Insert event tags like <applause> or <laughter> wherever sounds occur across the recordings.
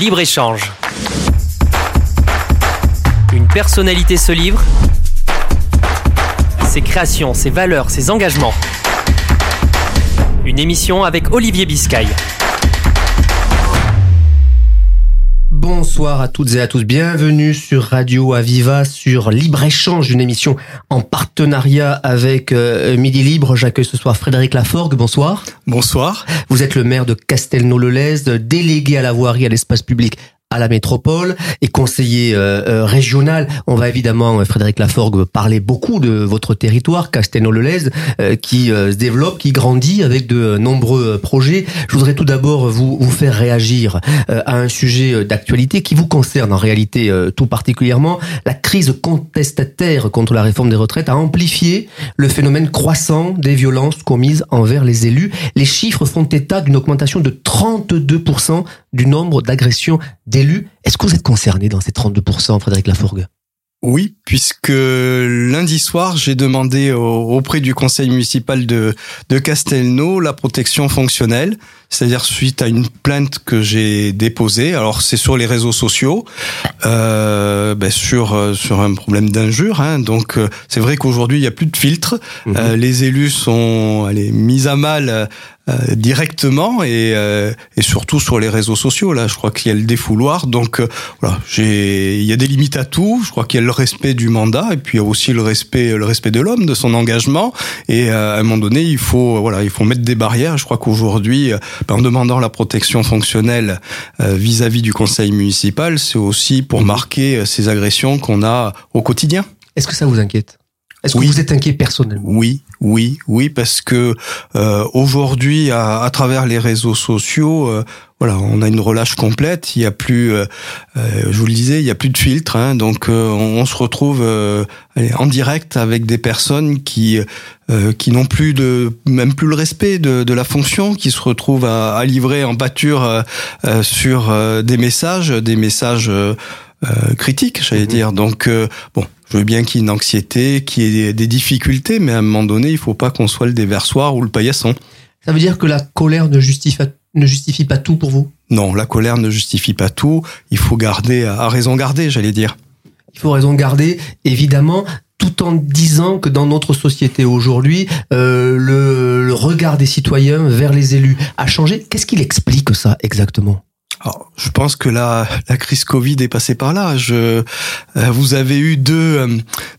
Libre-échange. Une personnalité se livre. Ses créations, ses valeurs, ses engagements. Une émission avec Olivier Biscay. Bonsoir à toutes et à tous. Bienvenue sur Radio Aviva sur Libre Échange, une émission en partenariat avec euh, Midi Libre. J'accueille ce soir Frédéric Laforgue. Bonsoir. Bonsoir. Vous êtes le maire de Castelnau-le-Lez, délégué à la voirie à l'espace public à la métropole et conseiller euh, euh, régional. On va évidemment, euh, Frédéric Laforgue, parler beaucoup de votre territoire, Castelnau-le-Lez, qui se développe, qui grandit avec de nombreux projets. Je voudrais tout d'abord vous, vous faire réagir à un sujet d'actualité qui vous concerne en réalité tout particulièrement. La crise contestataire contre la réforme des retraites a amplifié le phénomène croissant des violences commises envers les élus. Les chiffres font état d'une augmentation de 32% du nombre d'agressions d'élus. Est-ce que vous êtes concerné dans ces 32%, Frédéric Lafourgue? Oui, puisque lundi soir, j'ai demandé auprès du conseil municipal de, de Castelnau la protection fonctionnelle, c'est-à-dire suite à une plainte que j'ai déposée. Alors c'est sur les réseaux sociaux, euh, ben sur sur un problème d'injure. Hein. Donc euh, c'est vrai qu'aujourd'hui il y a plus de filtres. Mhm. Euh, les élus sont allez, mis à mal euh, directement et, euh, et surtout sur les réseaux sociaux. Là, je crois qu'il y a le défouloir. Donc euh, voilà, il y a des limites à tout. Je crois qu'il y a le respect du mandat et puis il y a aussi le respect le respect de l'homme, de son engagement. Et à un moment donné, il faut voilà, il faut mettre des barrières. Je crois qu'aujourd'hui, ben, en demandant la protection fonctionnelle vis-à-vis -vis du conseil municipal, c'est aussi pour marquer ces agressions qu'on a au quotidien. Est-ce que ça vous inquiète? Est-ce que vous êtes inquiet personnellement? Oui, oui, oui, parce que euh, aujourd'hui, à, à, travers les réseaux sociaux, euh, voilà, on a une relâche complète. Il y a plus, euh, euh je vous le disais, il y a plus de filtre. Hein, donc, euh, on, on, se retrouve allez, en direct avec des personnes qui qui n'ont plus de, même plus le respect de, de la fonction, qui se retrouvent à, à livrer en pâture sur des messages, des messages critiques, j'allais mmh. dire. Donc, bon, je veux bien qu'il y ait une anxiété, qu'il y ait des difficultés, mais à un moment donné, il faut pas qu'on soit le déversoir ou le paillasson. Ça veut dire que la colère ne justifie, ne justifie pas tout pour vous? Non, la colère ne justifie pas tout. Il faut garder, à raison garder, j'allais dire. Il faut raison garder, évidemment tout en disant que dans notre société aujourd'hui, euh, le, le regard des citoyens vers les élus a changé. Qu'est-ce qu'il explique ça exactement? Alors, je pense que la, la crise Covid est passée par là. Je, euh, vous avez eu deux, euh,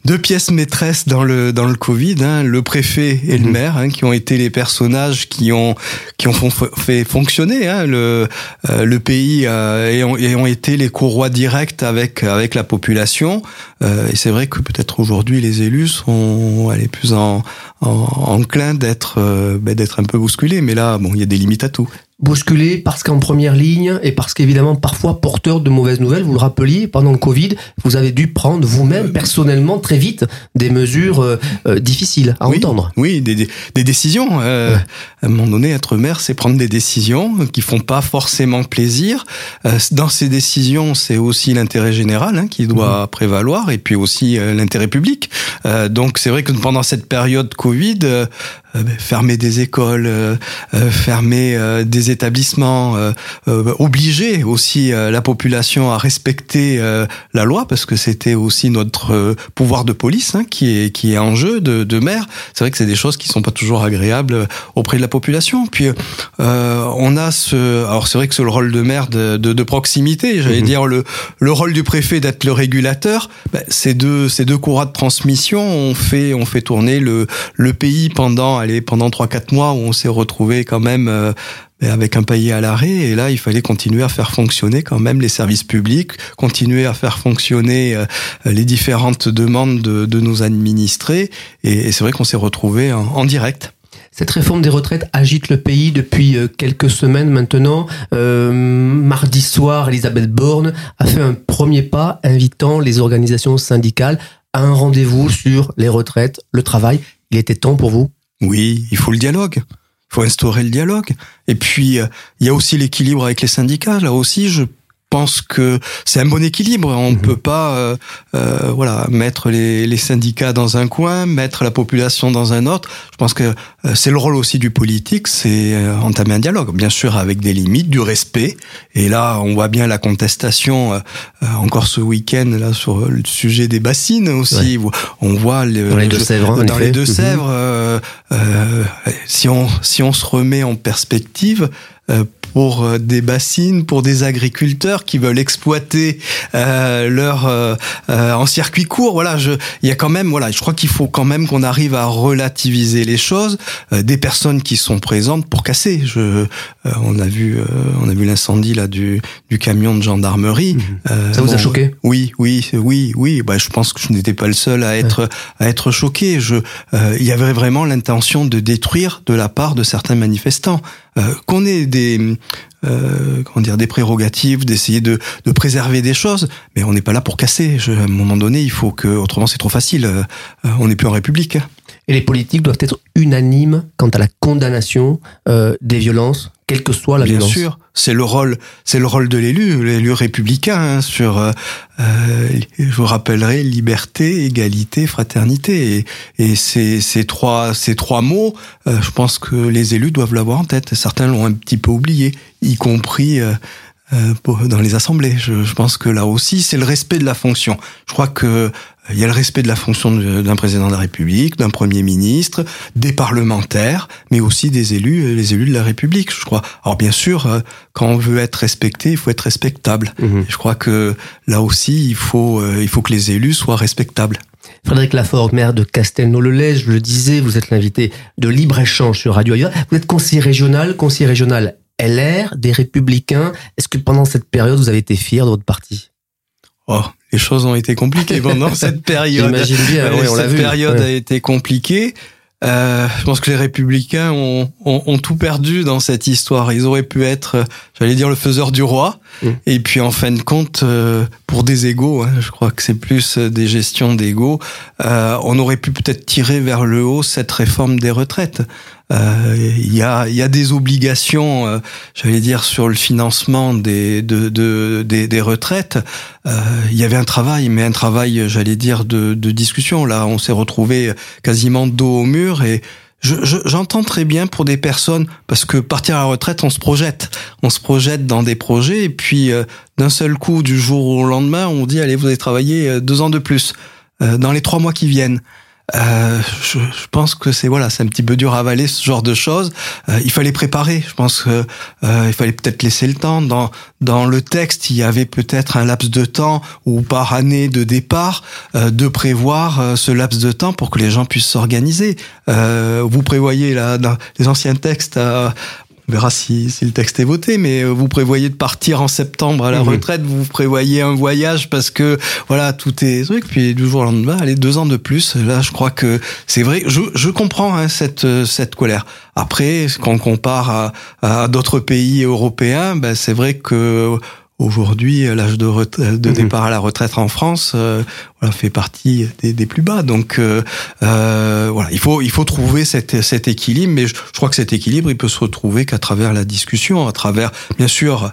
deux pièces maîtresses dans le, dans le Covid, hein, le préfet et le mhm. maire, hein, qui ont été les personnages qui ont, qui ont fait fonctionner hein, le, euh, le pays et, ont, et, ont, été les courroies directes avec, avec la population. et c'est vrai que peut-être aujourd'hui les élus sont allez, plus en, en, enclins d'être ben, d'être un peu bousculés. Mais là, bon, il y a des limites à tout bousculé parce qu'en première ligne et parce qu'évidemment parfois porteur de mauvaises nouvelles. Vous le rappeliez, pendant le Covid, vous avez dû prendre vous-même personnellement très vite des mesures euh, euh, difficiles à entendre. Oui, des, des, décisions. Euh, À un moment donné, être maire, c'est prendre des décisions qui font pas forcément plaisir. Euh, dans ces décisions, c'est aussi l'intérêt général hein, qui doit mhm. prévaloir et puis aussi l'intérêt public. donc c'est vrai que pendant cette période Covid, fermer des écoles, fermer des établissements, euh, euh, obliger aussi euh, la population à respecter la loi parce que c'était aussi notre pouvoir de police hein, qui est qui est en jeu de, de maire. C'est vrai que c'est des choses qui sont pas toujours agréables auprès de la population. Puis on a ce, alors c'est vrai que c'est le rôle de maire de, de, de proximité. J'allais mhm. dire le le rôle du préfet d'être le régulateur. Ben, ces deux ces deux courroies de transmission ont fait on fait tourner le le pays pendant allez pendant trois quatre mois où on s'est retrouvé quand même avec un pays à l'arrêt. Et là, il fallait continuer à faire fonctionner quand même les services publics, continuer à faire fonctionner euh, les différentes demandes de, de nos administrés. Et, c'est vrai qu'on s'est retrouvé en, direct. Cette réforme des retraites agite le pays depuis euh, quelques semaines maintenant. Euh, mardi soir, Elisabeth Borne a fait un premier pas invitant les organisations syndicales à un rendez-vous sur les retraites, le travail. Il était temps pour vous Oui, il faut le dialogue faut instaurer le dialogue. Et puis, euh, il y a aussi l'équilibre avec les syndicats. Là aussi, je pense que c'est un bon équilibre. On ne Mhm. peut pas, euh, euh, voilà, mettre les, les syndicats dans un coin, mettre la population dans un autre. Je pense que euh, c'est le rôle aussi du politique, c'est euh, entamer un dialogue, bien sûr avec des limites, du respect. Et là, on voit bien la contestation. euh, encore ce week-end là sur le sujet des bassines aussi. On voit le, Dans les Deux-Sèvres, hein, en dans les deux Mhm. Sèvres. euh, euh, si on si on se remet en perspective. Pour euh, des bassines, pour des agriculteurs qui veulent exploiter euh, leur euh, euh, en circuit court. Voilà, je, il y a quand même, voilà, je crois qu'il faut quand même qu'on arrive à relativiser les choses. Euh, des personnes qui sont présentes pour casser. Je, euh, on a vu, euh, on a vu l'incendie là du du camion de gendarmerie. Euh, Mhm. Ça vous a choqué? Oui, oui, oui, oui. Bah, je pense que je n'étais pas le seul à être à être choqué. Je, euh, il y avait vraiment l'intention de détruire de la part de certains manifestants. Euh, qu'on ait des euh, comment dire des prérogatives, d'essayer de, préserver des choses, mais on n'est pas là pour casser. À un moment donné, il faut que autrement c'est trop facile. Euh, on n'est plus en République. Et les politiques doivent être unanimes quant à la condamnation des violences, quelle que soit la Bien violence. sûr, c'est le rôle, c'est le rôle de l'élu, l'élu républicain hein, sur. euh, euh, je vous rappellerai liberté, égalité, fraternité, et, et ces, ces trois ces trois mots, euh, je pense que les élus doivent l'avoir en tête. Certains l'ont un petit peu oublié, y compris. euh, pour- dans les assemblées. Je, je pense que là aussi, c'est le respect de la fonction. Je crois que euh, il y a le respect de la fonction d'un président de la République, d'un premier ministre, des parlementaires, mais aussi des élus, euh, les élus de la République, je crois. Alors bien sûr, euh, quand on veut être respecté, il faut être respectable. Mhm. Je crois que là aussi, il faut, euh, il faut que les élus soient respectables. Frédéric Laforgue, maire de Castelnau-le-Lez, je le disais, vous êtes l'invité de libre-échange sur Radio Ailleurs. Vous êtes conseiller régional, conseiller régional LR, des Républicains. Est-ce que pendant cette période, vous avez été fier de votre parti? Oh, les choses ont été compliquées pendant <laughs> cette période. J'imagine bien, Ouais, on cette vu. période Ouais. a été compliquée. Euh, je pense que les républicains ont, ont, ont tout perdu dans cette histoire. Ils auraient pu être, j'allais dire, le faiseur du roi. Mm. Et puis en fin de compte, euh, pour des égaux, hein, je crois que c'est plus euh, des gestions d'égaux, euh, on aurait pu peut-être tirer vers le haut cette réforme des retraites. Euh, Il y, a, y a des obligations, euh, j'allais dire, sur le financement des, de, de, des, des retraites. Euh, il y avait un travail, mais un travail, j'allais dire, de, de discussion. Là, on s'est retrouvé quasiment dos au mur et je- je- j'entends très bien pour des personnes parce que partir à la retraite, on se projette, on se projette dans des projets et puis euh, d'un seul coup, du jour au lendemain, on dit allez, vous allez travailler deux ans de plus euh, dans les trois mois qui viennent. Euh, je, je pense que c'est voilà, c'est un petit peu dur à avaler ce genre de choses. Euh, il fallait préparer. Je pense que euh, il fallait peut-être laisser le temps. Dans dans le texte, il y avait peut-être un laps de temps ou par année de départ euh, de prévoir euh, ce laps de temps pour que les gens puissent s'organiser. Vous prévoyez là dans les anciens textes. On verra si, si le texte est voté, mais euh, vous prévoyez de partir en septembre à la Mhm. retraite, vous prévoyez un voyage parce que voilà tout est truc, puis du jour au lendemain, allez deux ans de plus. Là, je crois que c'est vrai. Je, je comprends hein, cette euh, cette colère. Après, quand on compare à, à d'autres pays européens, ben, c'est vrai que aujourd'hui l'âge de, de Mhm. départ à la retraite en France euh, voilà, fait partie des, des plus bas. Donc euh, euh, voilà, il faut il faut trouver cet, cet équilibre, mais je, je crois que cet équilibre il peut se retrouver qu'à travers la discussion, à travers bien sûr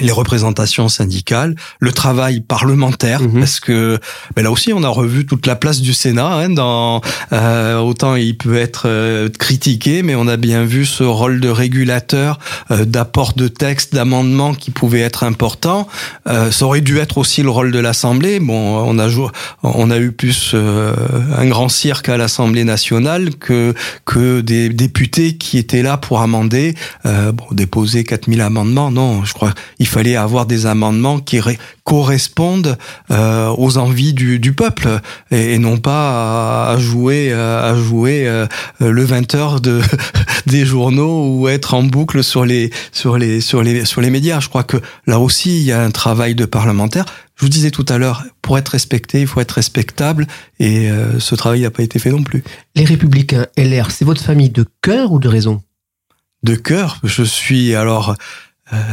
les représentations syndicales, le travail parlementaire, Mhm. parce que ben là aussi on a revu toute la place du Sénat. Hein, dans euh, autant il peut être euh, critiqué, mais on a bien vu ce rôle de régulateur, euh, d'apport de textes, d'amendements qui pouvait être important. Euh, ça aurait dû être aussi le rôle de l'Assemblée. Bon, on a jou- on a eu plus euh, un grand cirque à l'Assemblée nationale que que des députés qui étaient là pour amender, euh, bon, déposer 4000 amendements. Non, je crois il fallait avoir des amendements qui correspondent euh, aux envies du, du peuple et, et non pas à, à jouer à jouer euh, le 20 heures de <laughs> des journaux ou être en boucle sur les sur les sur les sur les médias. Je crois que là aussi il y a un travail de parlementaire. Je vous disais tout à l'heure, pour être respecté, il faut être respectable et euh, ce travail n'a pas été fait non plus. Les Républicains LR, c'est votre famille de cœur ou de raison? De cœur. Je suis alors euh,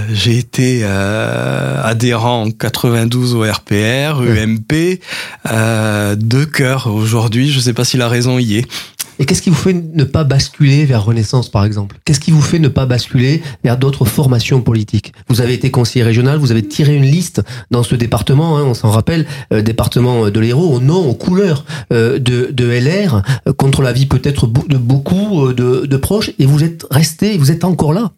j'ai été euh, adhérent en 92 au RPR, UMP, euh, de cœur aujourd'hui. Je ne sais pas si la raison y est. Et qu'est-ce qui vous fait ne pas basculer vers Renaissance, par exemple? Qu'est-ce qui vous fait ne pas basculer vers d'autres formations politiques? Vous avez été conseiller régional, vous avez tiré une liste dans ce département, hein, on s'en rappelle, euh, département de l'Hérault, au nom, aux couleurs euh, de, de LR, euh, contre la vie peut-être de beaucoup de, de proches, et vous êtes resté, vous êtes encore là.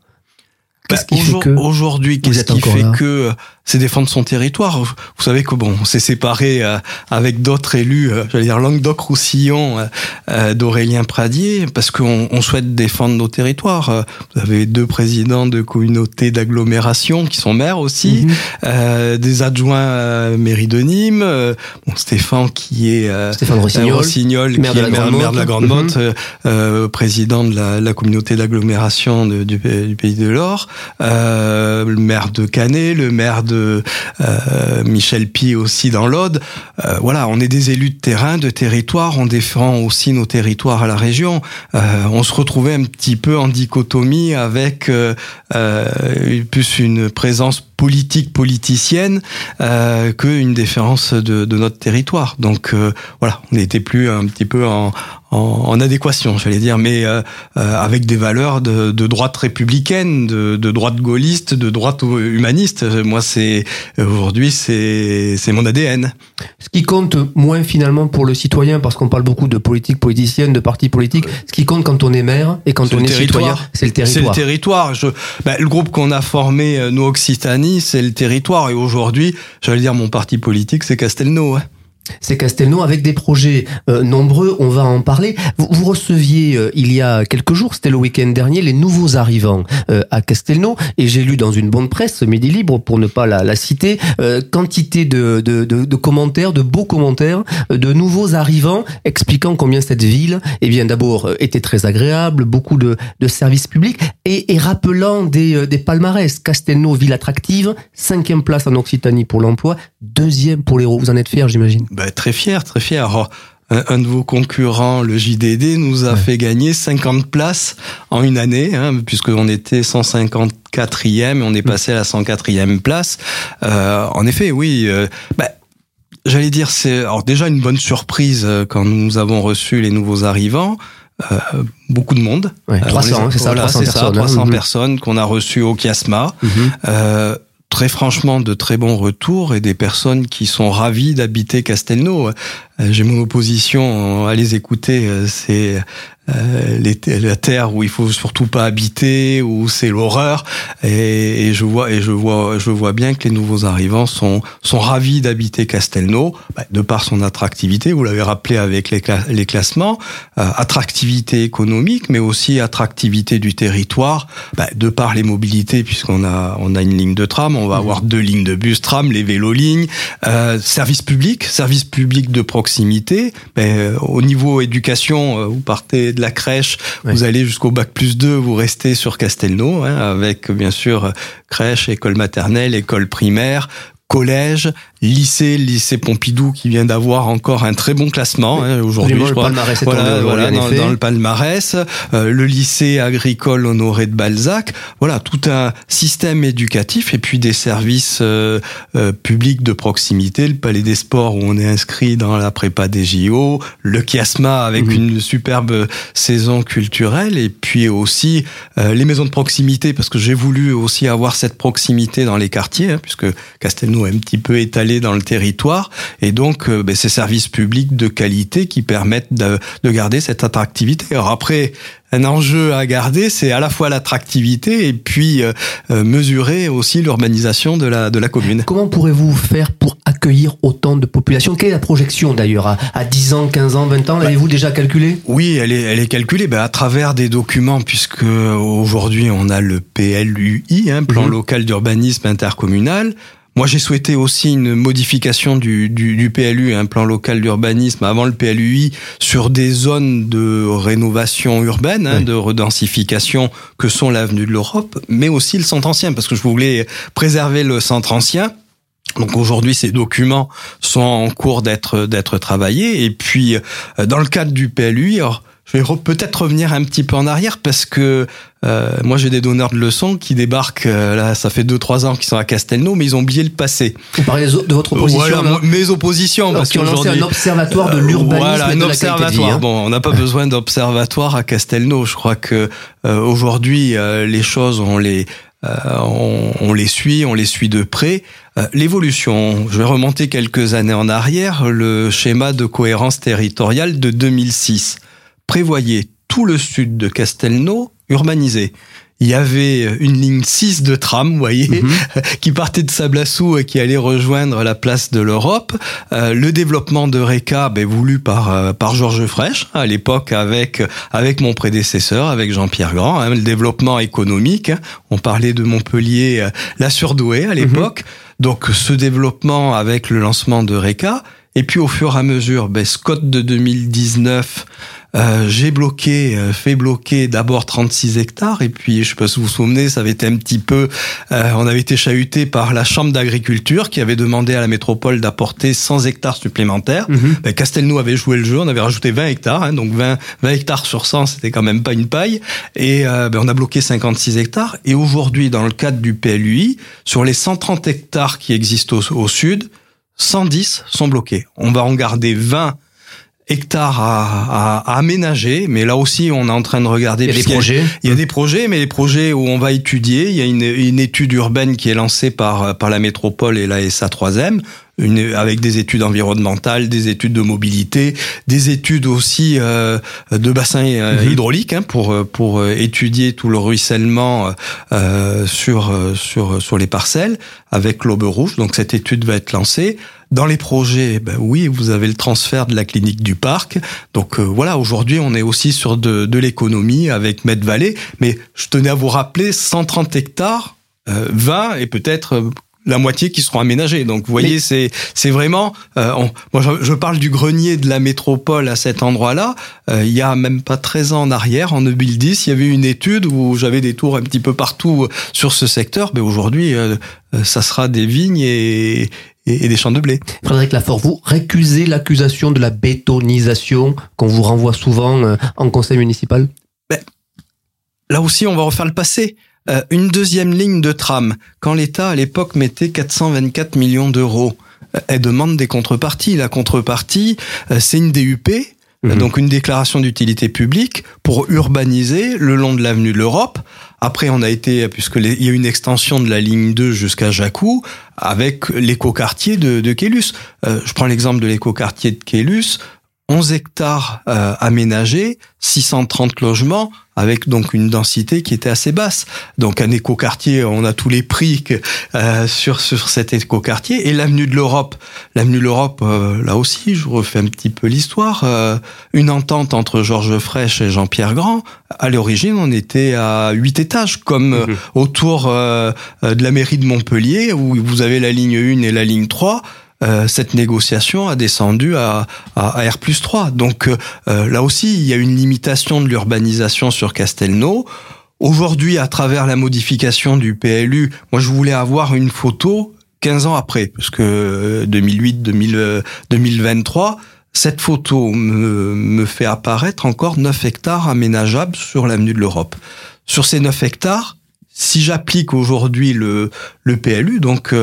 Qu'est-ce qui fait que aujourd'hui, qu'est-ce qui fait que c'est défendre son territoire? Vous savez que bon, on s'est séparé euh, avec d'autres élus, euh, j'allais dire Languedoc-Roussillon, euh, d'Aurélien Pradier, parce qu'on on souhaite défendre nos territoires. Vous avez deux présidents de communautés d'agglomération qui sont maires aussi, mhm. des adjoints mairie de Nîmes, bon, Stéphane qui est Stéphane Rossignol, maire, de la Grande Motte, mhm. président de la, la communauté d'agglomération du, du, Pays de l'Or, le maire de Canet, le maire de euh, Michel Pi aussi dans l'Aude. Euh, voilà, on est des élus de terrain, de territoire, on défend aussi nos territoires à la région. Euh, on se retrouvait un petit peu en dichotomie avec plus une présence politique politicienne euh, qu'une déférence de, de, notre territoire. Donc voilà, on n'était plus un petit peu en, en, adéquation, j'allais dire, mais euh, euh, avec des valeurs de, de droite républicaine, de, de, droite gaulliste, de droite humaniste. Moi, c'est aujourd'hui, c'est c'est mon ADN. Ce qui compte moins finalement pour le citoyen, parce qu'on parle beaucoup de politique politicienne, de partis politiques. Ce qui compte quand on est maire et quand on est citoyen, c'est le territoire. C'est le territoire. Je, ben, le groupe qu'on a formé, euh, nous Occitanie, c'est le territoire. Et aujourd'hui, j'allais dire, mon parti politique, c'est Castelnau. Hein c'est Castelnau avec des projets euh, nombreux, on va en parler. Vous, receviez euh, il y a quelques jours, c'était le week-end dernier, les nouveaux arrivants euh, à Castelnau et j'ai lu dans une bonne presse, Midi Libre pour ne pas la, la citer, quantité de, de, de, de, commentaires, de beaux commentaires, de nouveaux arrivants expliquant combien cette ville, eh bien d'abord était très agréable, beaucoup de, services publics et, et rappelant des, des palmarès. Castelnau, ville attractive, cinquième place en Occitanie pour l'emploi, deuxième pour l'Hérault. Vous en êtes fier, j'imagine? Bah, Très fier, très fier. Oh, un, de vos concurrents, le JDD, nous a fait gagner 50 places en une année, hein, puisqu'on était 154e et on est mm. passé à la 104e place. Euh, en effet, oui. Euh, bah, J'allais dire, c'est alors déjà une bonne surprise euh, quand nous avons reçu les nouveaux arrivants. Euh, beaucoup de monde. Ouais, 300, c'est ça, 300 personnes. 300 hein. personnes qu'on a reçues au Chiasma. Mm-hmm. euh, très franchement de très bons retours et des personnes qui sont ravies d'habiter Castelnau. Euh, j'ai mon opposition à les écouter, euh, c'est euh, la terre où il faut surtout pas habiter, où c'est l'horreur. Et, je vois et je vois je vois bien que les nouveaux arrivants sont sont ravis d'habiter Castelnau, bah, de par son attractivité. Vous l'avez rappelé avec les, les classements, attractivité économique, mais aussi attractivité du territoire, bah, de par les mobilités, puisqu'on a on a une ligne de tram, on va mmh. avoir deux lignes de bus tram, les vélos-lignes, euh, service public, service public de proximité. Ben, au niveau éducation, euh, vous partez de la crèche, vous allez jusqu'au bac plus 2, vous restez sur Castelnau, hein, avec bien sûr crèche, école maternelle, école primaire, collège, lycée, lycée Pompidou qui vient d'avoir encore un très bon classement hein, aujourd'hui, je crois. Voilà, voilà dans, dans, le palmarès, euh, le lycée agricole Honoré de Balzac, voilà tout un système éducatif et puis des services euh, euh, publics de proximité, le Palais des Sports où on est inscrit dans la prépa des JO, le Chiasma avec mhm. une superbe saison culturelle. Et puis aussi les maisons de proximité parce que j'ai voulu aussi avoir cette proximité dans les quartiers hein, puisque Castelnau est un petit peu étalé dans le territoire et donc euh, ben, ces services publics de qualité qui permettent de, de garder cette attractivité. Alors après, un enjeu à garder, c'est à la fois l'attractivité et puis euh, euh, mesurer aussi l'urbanisation de la, de la commune. Comment pourrez-vous faire pour accueillir autant de population? Quelle est la projection d'ailleurs à, à 10 ans, 15 ans, 20 ans? L'avez-vous déjà calculé? Oui, elle est, elle est calculée ben, à travers des documents puisque aujourd'hui on a le PLUI, hein, plan mhm. local d'urbanisme intercommunal. Moi, j'ai souhaité aussi une modification du, du, du PLU, un plan local d'urbanisme avant le PLUI, sur des zones de rénovation urbaine, hein, de redensification que sont l'avenue de l'Europe, mais aussi le centre ancien, parce que je voulais préserver le centre ancien. Donc aujourd'hui, ces documents sont en cours d'être d'être travaillés. Et puis, euh, dans le cadre du PLUI, je vais peut-être revenir un petit peu en arrière parce que euh, moi j'ai des donneurs de leçons qui débarquent euh, là, ça fait deux trois ans qu'ils sont à Castelnau, mais ils ont oublié le passé. Vous parlez de votre opposition voilà, Mes oppositions, parce qu'ils ont lancé un observatoire de l'urbanisme voilà, un observatoire. Hein. Bon, on n'a pas besoin d'observatoire à Castelnau. Je crois que euh, aujourd'hui les choses on les on, on, les suit, on les suit de près. L'évolution, je vais remonter quelques années en arrière, le schéma de cohérence territoriale de 2006 prévoyait tout le sud de Castelnau urbanisé. Il y avait une ligne 6 de tram, vous voyez, mhm. <laughs> qui partait de Sablassou et qui allait rejoindre la place de l'Europe. Euh, le développement de Reka, ben, voulu par euh, par Georges Frêche à l'époque avec avec mon prédécesseur, avec Jean-Pierre Grand. Hein, le développement économique. Hein. On parlait de Montpellier, euh, la surdouée à l'époque. Mhm. Donc ce développement avec le lancement de Reka. Et puis au fur et à mesure, ben, Scott de 2019 euh, j'ai bloqué, euh, fait bloquer d'abord 36 hectares et puis je sais pas si vous vous souvenez, ça avait été un petit peu, euh, on avait été chahuté par la chambre d'agriculture qui avait demandé à la métropole d'apporter 100 hectares supplémentaires. Mhm. Ben, Castelnau avait joué le jeu, on avait rajouté 20 hectares, hein, donc 20, 20 hectares sur 100, c'était quand même pas une paille. Et ben, on a bloqué 56 hectares. Et aujourd'hui, dans le cadre du PLUI, sur les 130 hectares qui existent au, au sud, 110 sont bloqués. On va en garder 20 hectares à, à, aménager, mais là aussi on est en train de regarder. Il y a des projets. Il y a, des projets, mais les projets où on va étudier. Il y a une, une étude urbaine qui est lancée par par la métropole et la SA 3M. Une, avec des études environnementales, des études de mobilité, des études aussi euh, de bassins euh, mhm. hydrauliques hein, pour pour étudier tout le ruissellement euh, sur sur sur les parcelles avec l'aube rouge. Donc cette étude va être lancée. Dans les projets, ben oui, vous avez le transfert de la clinique du parc. Donc euh, voilà, aujourd'hui, on est aussi sur de, de l'économie avec Med Valley. Mais je tenais à vous rappeler 130 hectares, euh, 20 et peut-être euh, la moitié qui seront aménagés. Donc vous voyez, c'est c'est vraiment. Euh, moi, je, je, parle du grenier de la métropole à cet endroit-là. Euh, il y a même pas 13 ans en arrière, en 2010, il y avait une étude où j'avais des tours un petit peu partout sur ce secteur. Mais aujourd'hui, ça sera des vignes et, et, des champs de blé. Frédéric Lafort, vous récusez l'accusation de la bétonisation qu'on vous renvoie souvent euh, en conseil municipal? Ben, Là aussi, on va refaire le passé. Euh, une deuxième ligne de tram, quand l'État à l'époque mettait 424 millions d'euros, euh, elle demande des contreparties. La contrepartie, c'est une DUP, mhm. donc une déclaration d'utilité publique pour urbaniser le long de l'avenue de l'Europe après, on a été, puisque il y a une extension de la ligne 2 jusqu'à Jacou, avec l'écoquartier de, de Kélus. Euh, je prends l'exemple de l'écoquartier de Kélus. 11 hectares euh, aménagés, 630 logements, avec donc une densité qui était assez basse. Donc un écoquartier, on a tous les prix que, euh, sur sur cet écoquartier et l'avenue de l'Europe. L'avenue de l'Europe, euh, là aussi, je refais un petit peu l'histoire. Euh, une entente entre Georges Frêche et Jean-Pierre Grand. À l'origine, on était à huit étages, comme mhm. autour de la mairie de Montpellier, où vous avez la ligne 1 et la ligne 3. Euh, cette négociation a descendu à, à, R plus 3. Donc euh, euh, là aussi, il y a une limitation de l'urbanisation sur Castelnau. Aujourd'hui, à travers la modification du PLU, moi je voulais avoir une photo 15 ans après, parce que 2008, 2023, cette photo me, me fait apparaître encore 9 hectares aménageables sur l'avenue de l'Europe. Sur ces 9 hectares, si j'applique aujourd'hui le, le PLU, donc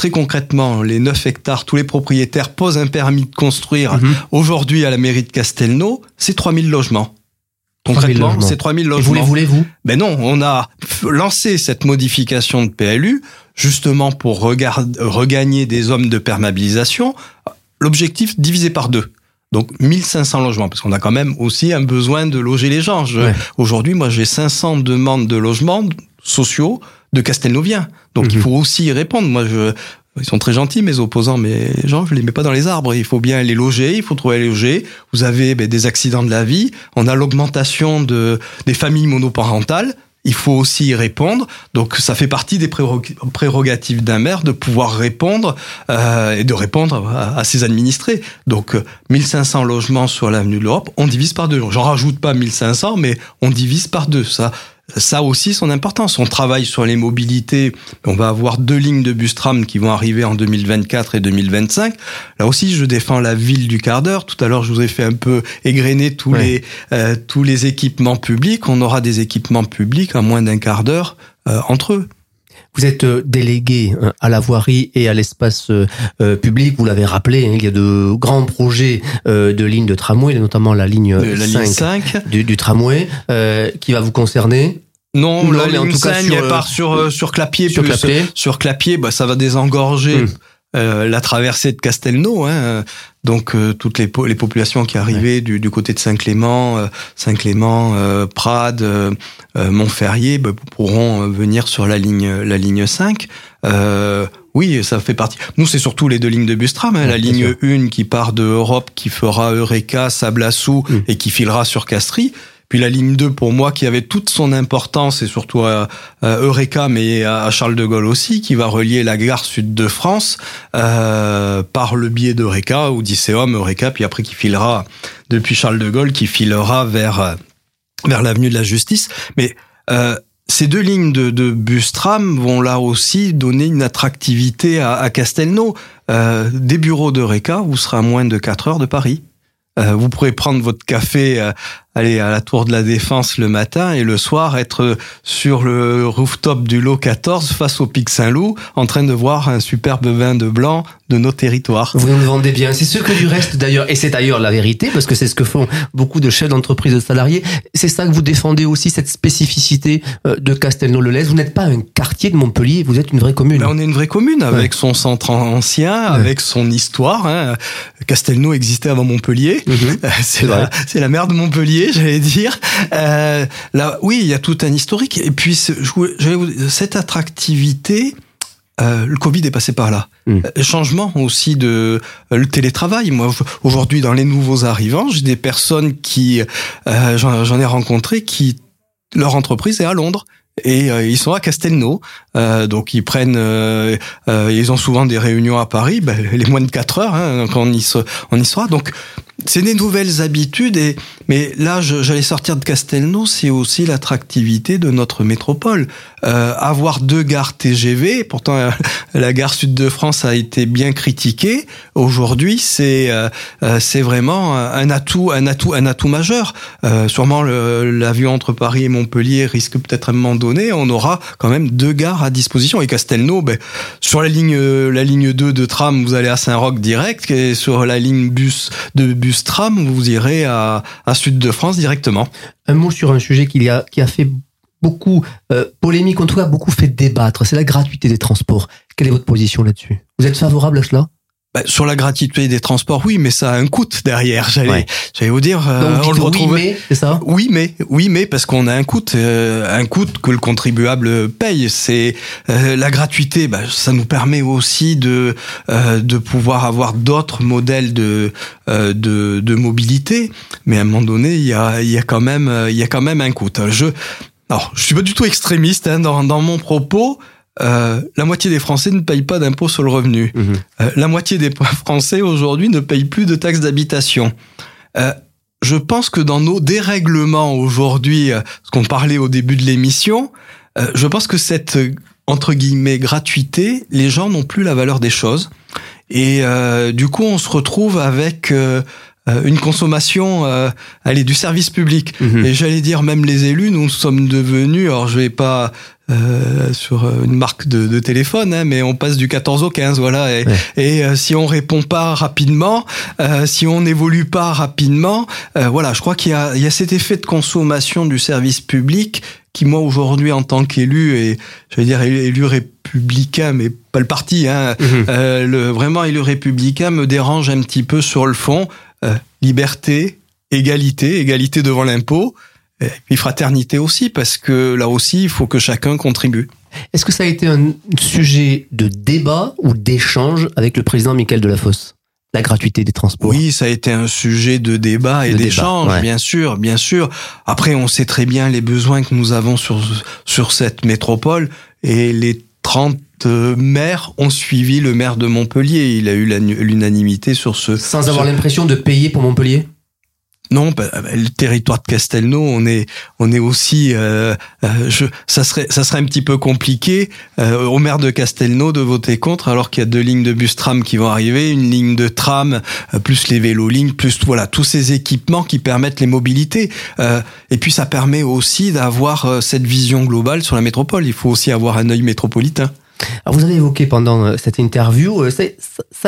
très concrètement, les 9 hectares, tous les propriétaires posent un permis de construire mhm. aujourd'hui à la mairie de Castelnau, c'est 3000 logements. Concrètement, c'est 3000 logements. Et vous les voulez-vous Ben non, on a lancé cette modification de PLU justement pour regagner des hommes de perméabilisation. L'objectif divisé par deux. Donc 1500 logements, parce qu'on a quand même aussi un besoin de loger les gens. Aujourd'hui, moi j'ai 500 demandes de logements sociaux de Castelnovien. Donc il mhm. faut aussi y répondre. Moi, je, ils sont très gentils, mes opposants, mais gens, je les mets pas dans les arbres. Il faut bien les loger, il faut trouver les loger. Vous avez ben, des accidents de la vie. On a l'augmentation de des familles monoparentales. Il faut aussi y répondre. Donc ça fait partie des prérogatives d'un maire de pouvoir répondre euh, et de répondre à, ses administrés. Donc 1500 logements sur l'avenue de l'Europe, on divise par deux. J'en rajoute pas 1500, mais on divise par deux. Ça, ça aussi son importance. On travaille sur les mobilités. On va avoir deux lignes de bus tram qui vont arriver en 2024 et 2025. Là aussi, je défends la ville du quart d'heure. Tout à l'heure, je vous ai fait un peu égrener tous Ouais. les euh, tous les équipements publics. On aura des équipements publics à moins d'un quart d'heure euh, entre eux. Vous êtes euh, délégué hein, à la voirie et à l'espace euh, euh, public. Vous l'avez rappelé, hein, il y a de grands projets euh, de lignes de tramway, notamment la ligne De la 5 ligne 5. du, du tramway, euh, qui va vous concerner? Non, mais en tout cas 5, sur, elle euh, part sur euh, sur Clapier sur plus. Clapier. Sur Clapier, bah, ça va désengorger Hmm. Euh, la traversée de Castelnau. Hein. Donc euh, toutes les, po- les populations qui arrivaient du, du côté de Saint-Clément, euh, Saint-Clément, euh, Prades, euh, euh, Montferrier, bah, pourront euh, venir sur la ligne la ligne 5. Euh, oui, ça fait partie. Nous, c'est surtout les deux lignes de bus tram. Hein. Ouais, la ligne 1 qui part de Europe, qui fera Eureka, Sablassou Hmm. et qui filera sur Castries. Puis la ligne 2 pour moi qui avait toute son importance et surtout à, Eureka mais à Charles de Gaulle aussi qui va relier la gare sud de France euh, par le biais d'Eureka ou d'Iseum Eureka puis après qui filera depuis Charles de Gaulle qui filera vers euh, vers l'avenue de la Justice mais euh, ces deux lignes de, de bus tram vont là aussi donner une attractivité à, à Castelnau. Euh, des bureaux d'Eureka, vous serez à moins de 4 heures de Paris. Euh, vous pourrez prendre votre café, euh, aller à la Tour de la Défense le matin et le soir être sur le rooftop du lot 14 face au Pic Saint-Loup en train de voir un superbe vin de blanc de nos territoires. Vous nous vendez bien. C'est ce que du reste d'ailleurs, et c'est d'ailleurs la vérité, parce que c'est ce que font beaucoup de chefs d'entreprise de salariés. C'est ça que vous défendez aussi, cette spécificité euh, de Castelnau-le-Lez. Vous n'êtes pas un quartier de Montpellier, vous êtes une vraie commune. Ben, on est une vraie commune avec son centre ancien, avec son histoire. Hein. Castelnau existait avant Montpellier. Mhm. <laughs> C'est la, c'est la mère de Montpellier, <laughs> j'allais dire. Euh, là, oui, il y a tout un historique. Et puis, ce- je vous- cette attractivité, euh, le Covid est passé par là. Mm. Euh, Changement aussi de euh, le télétravail. Moi, aujourd'hui, dans les nouveaux arrivants, j'ai des personnes qui, euh, j'en ai rencontré qui leur entreprise est à Londres. Et euh, ils sont à Castelnau, Euh, donc ils prennent, euh, euh, ils ont souvent des réunions à Paris, ben, les moins de 4 heures, hein, donc on y, se- on y sera. Donc c'est des nouvelles habitudes, et, mais là j'allais sortir de Castelnau, c'est aussi l'attractivité de notre métropole. Euh, avoir deux gares TGV, pourtant euh, la gare Sud de France a été bien critiquée. Aujourd'hui, c'est euh, euh, c'est vraiment un atout, un atout, un atout majeur. Euh, sûrement l'avion entre Paris et Montpellier risque peut-être à un moment donné, on aura quand même deux gares à disposition. Et Castelnau, ben, sur la ligne la ligne 2 de tram, vous allez à Saint-Roch direct, et sur la ligne bus de bus tram, vous irez à, à Sud de France directement. Un mot sur un sujet qui a, qui a fait beaucoup euh, polémique, en tout cas beaucoup fait débattre, c'est la gratuité des transports. Quelle est votre position là-dessus? Vous êtes favorable à cela? Ben, sur la gratuité des transports, oui, mais ça a un coût derrière. J'allais Ouais. j'allais vous dire, euh, Donc on le oui, retrouve. mais, c'est ça? Oui, mais oui, mais parce qu'on a un coût, euh, un coût que le contribuable paye. C'est euh, la gratuité. Bah, ça nous permet aussi de euh, de pouvoir avoir d'autres modèles de, euh, de de mobilité. Mais à un moment donné, il y a il y a quand même il y a quand même un coût. Je alors je suis pas du tout extrémiste hein, dans dans mon propos. Euh, la moitié des Français ne payent pas d'impôt sur le revenu. Mhm. Euh, la moitié des Français aujourd'hui ne payent plus de taxes d'habitation. Euh, je pense que dans nos dérèglements aujourd'hui, ce qu'on parlait au début de l'émission, je pense que cette entre guillemets gratuité, les gens n'ont plus la valeur des choses et du coup on se retrouve avec une consommation, euh, allez, du service public. Mhm. Et j'allais dire même les élus, nous sommes devenus, alors je vais pas euh, sur euh, une marque de, de téléphone, hein, mais on passe du 14 au 15, voilà. Et, Ouais. et euh, si on répond pas rapidement, euh, si on n'évolue pas rapidement, euh, voilà, je crois qu'il y a, il y a cet effet de consommation du service public qui, moi, aujourd'hui, en tant qu'élu, et j'allais dire élu républicain, mais pas le parti, hein, euh, le, vraiment élu républicain me dérange un petit peu sur le fond. Euh, liberté, égalité, égalité devant l'impôt, et puis fraternité aussi, parce que là aussi, il faut que chacun contribue. Est-ce que ça a été un sujet de débat ou d'échange avec le président Michael Delafosse La gratuité des transports? Oui, ça a été un sujet de débat et d'échange, ouais. bien sûr, bien sûr. Après, on sait très bien les besoins que nous avons sur, sur cette métropole et les 30 euh, maires ont suivi le maire de Montpellier. Il a eu l'unanimité sur ce. Sans avoir l'impression de payer pour Montpellier? Non, bah, bah, le territoire de Castelnau, on est, on est aussi, euh, euh, je, ça serait, ça serait un petit peu compliqué euh, au maire de Castelnau de voter contre, alors qu'il y a deux lignes de bus tram qui vont arriver, une ligne de tram, plus les vélos-lignes, plus voilà tous ces équipements qui permettent les mobilités. et puis ça permet aussi d'avoir cette vision globale sur la métropole. Il faut aussi avoir un œil métropolitain. Alors vous avez évoqué pendant euh, cette interview, euh, ça,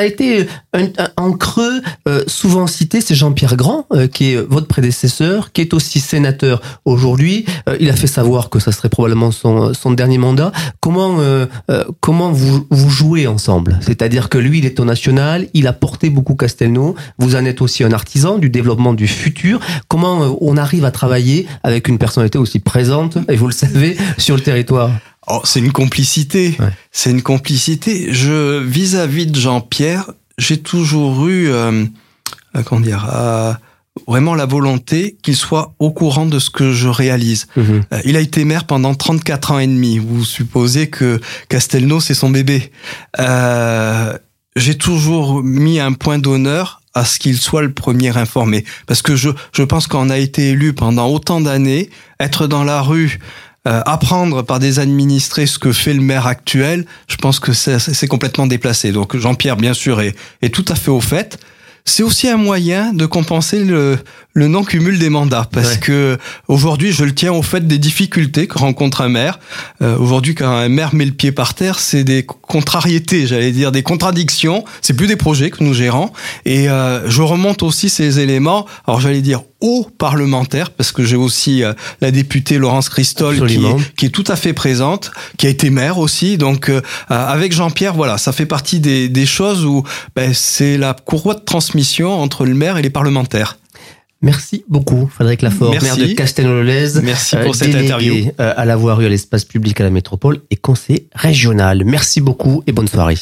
a été un, en creux euh, souvent cité, c'est Jean-Pierre Grand, qui est votre prédécesseur, qui est aussi sénateur aujourd'hui. il a fait savoir que ça serait probablement son, son dernier mandat. Comment comment vous, vous jouez ensemble? C'est-à-dire que lui, il est au national, il a porté beaucoup Castelnau. Vous en êtes aussi un artisan du développement du futur. Comment on arrive à travailler avec une personnalité aussi présente, et vous le savez, sur le territoire? Oh, c'est une complicité. C'est une complicité. Je vis-à-vis de Jean-Pierre, j'ai toujours eu, euh, euh comment dire, euh, vraiment la volonté qu'il soit au courant de ce que je réalise. Mhm. Euh, il a été maire pendant 34 ans et demi. Vous supposez que Castelnau, c'est son bébé. Euh, j'ai toujours mis un point d'honneur à ce qu'il soit le premier informé. Parce que je, je pense qu'on a été élu pendant autant d'années, être dans la rue, apprendre par des administrés ce que fait le maire actuel, je pense que c'est complètement déplacé. Donc Jean-Pierre, bien sûr, est, est tout à fait au fait. C'est aussi un moyen de compenser le, le non-cumul des mandats parce que aujourd'hui je le tiens au fait des difficultés que rencontre un maire. Euh, aujourd'hui quand un maire met le pied par terre, c'est des contrariétés, j'allais dire des contradictions. C'est plus des projets que nous gérons et euh, je remonte aussi ces éléments. Alors j'allais dire aux parlementaires parce que j'ai aussi euh, la députée Laurence Christol qui, qui, est tout à fait présente, qui a été maire aussi. Donc avec Jean-Pierre, voilà, ça fait partie des, des choses où ben, c'est la courroie de transmission entre le maire et les parlementaires. Merci beaucoup, Frédéric Lafort, maire de Castelnau-le-Lez. Merci pour euh, cette interview. Euh, à la voirie à l'espace public à la métropole et conseiller régional. Merci beaucoup et bonne soirée.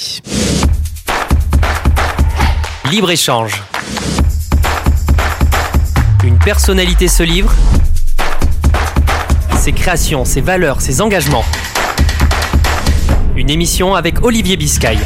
Libre-échange. Personnalité se livre. Ses créations, ses valeurs, ses engagements. Une émission avec Olivier Biscay.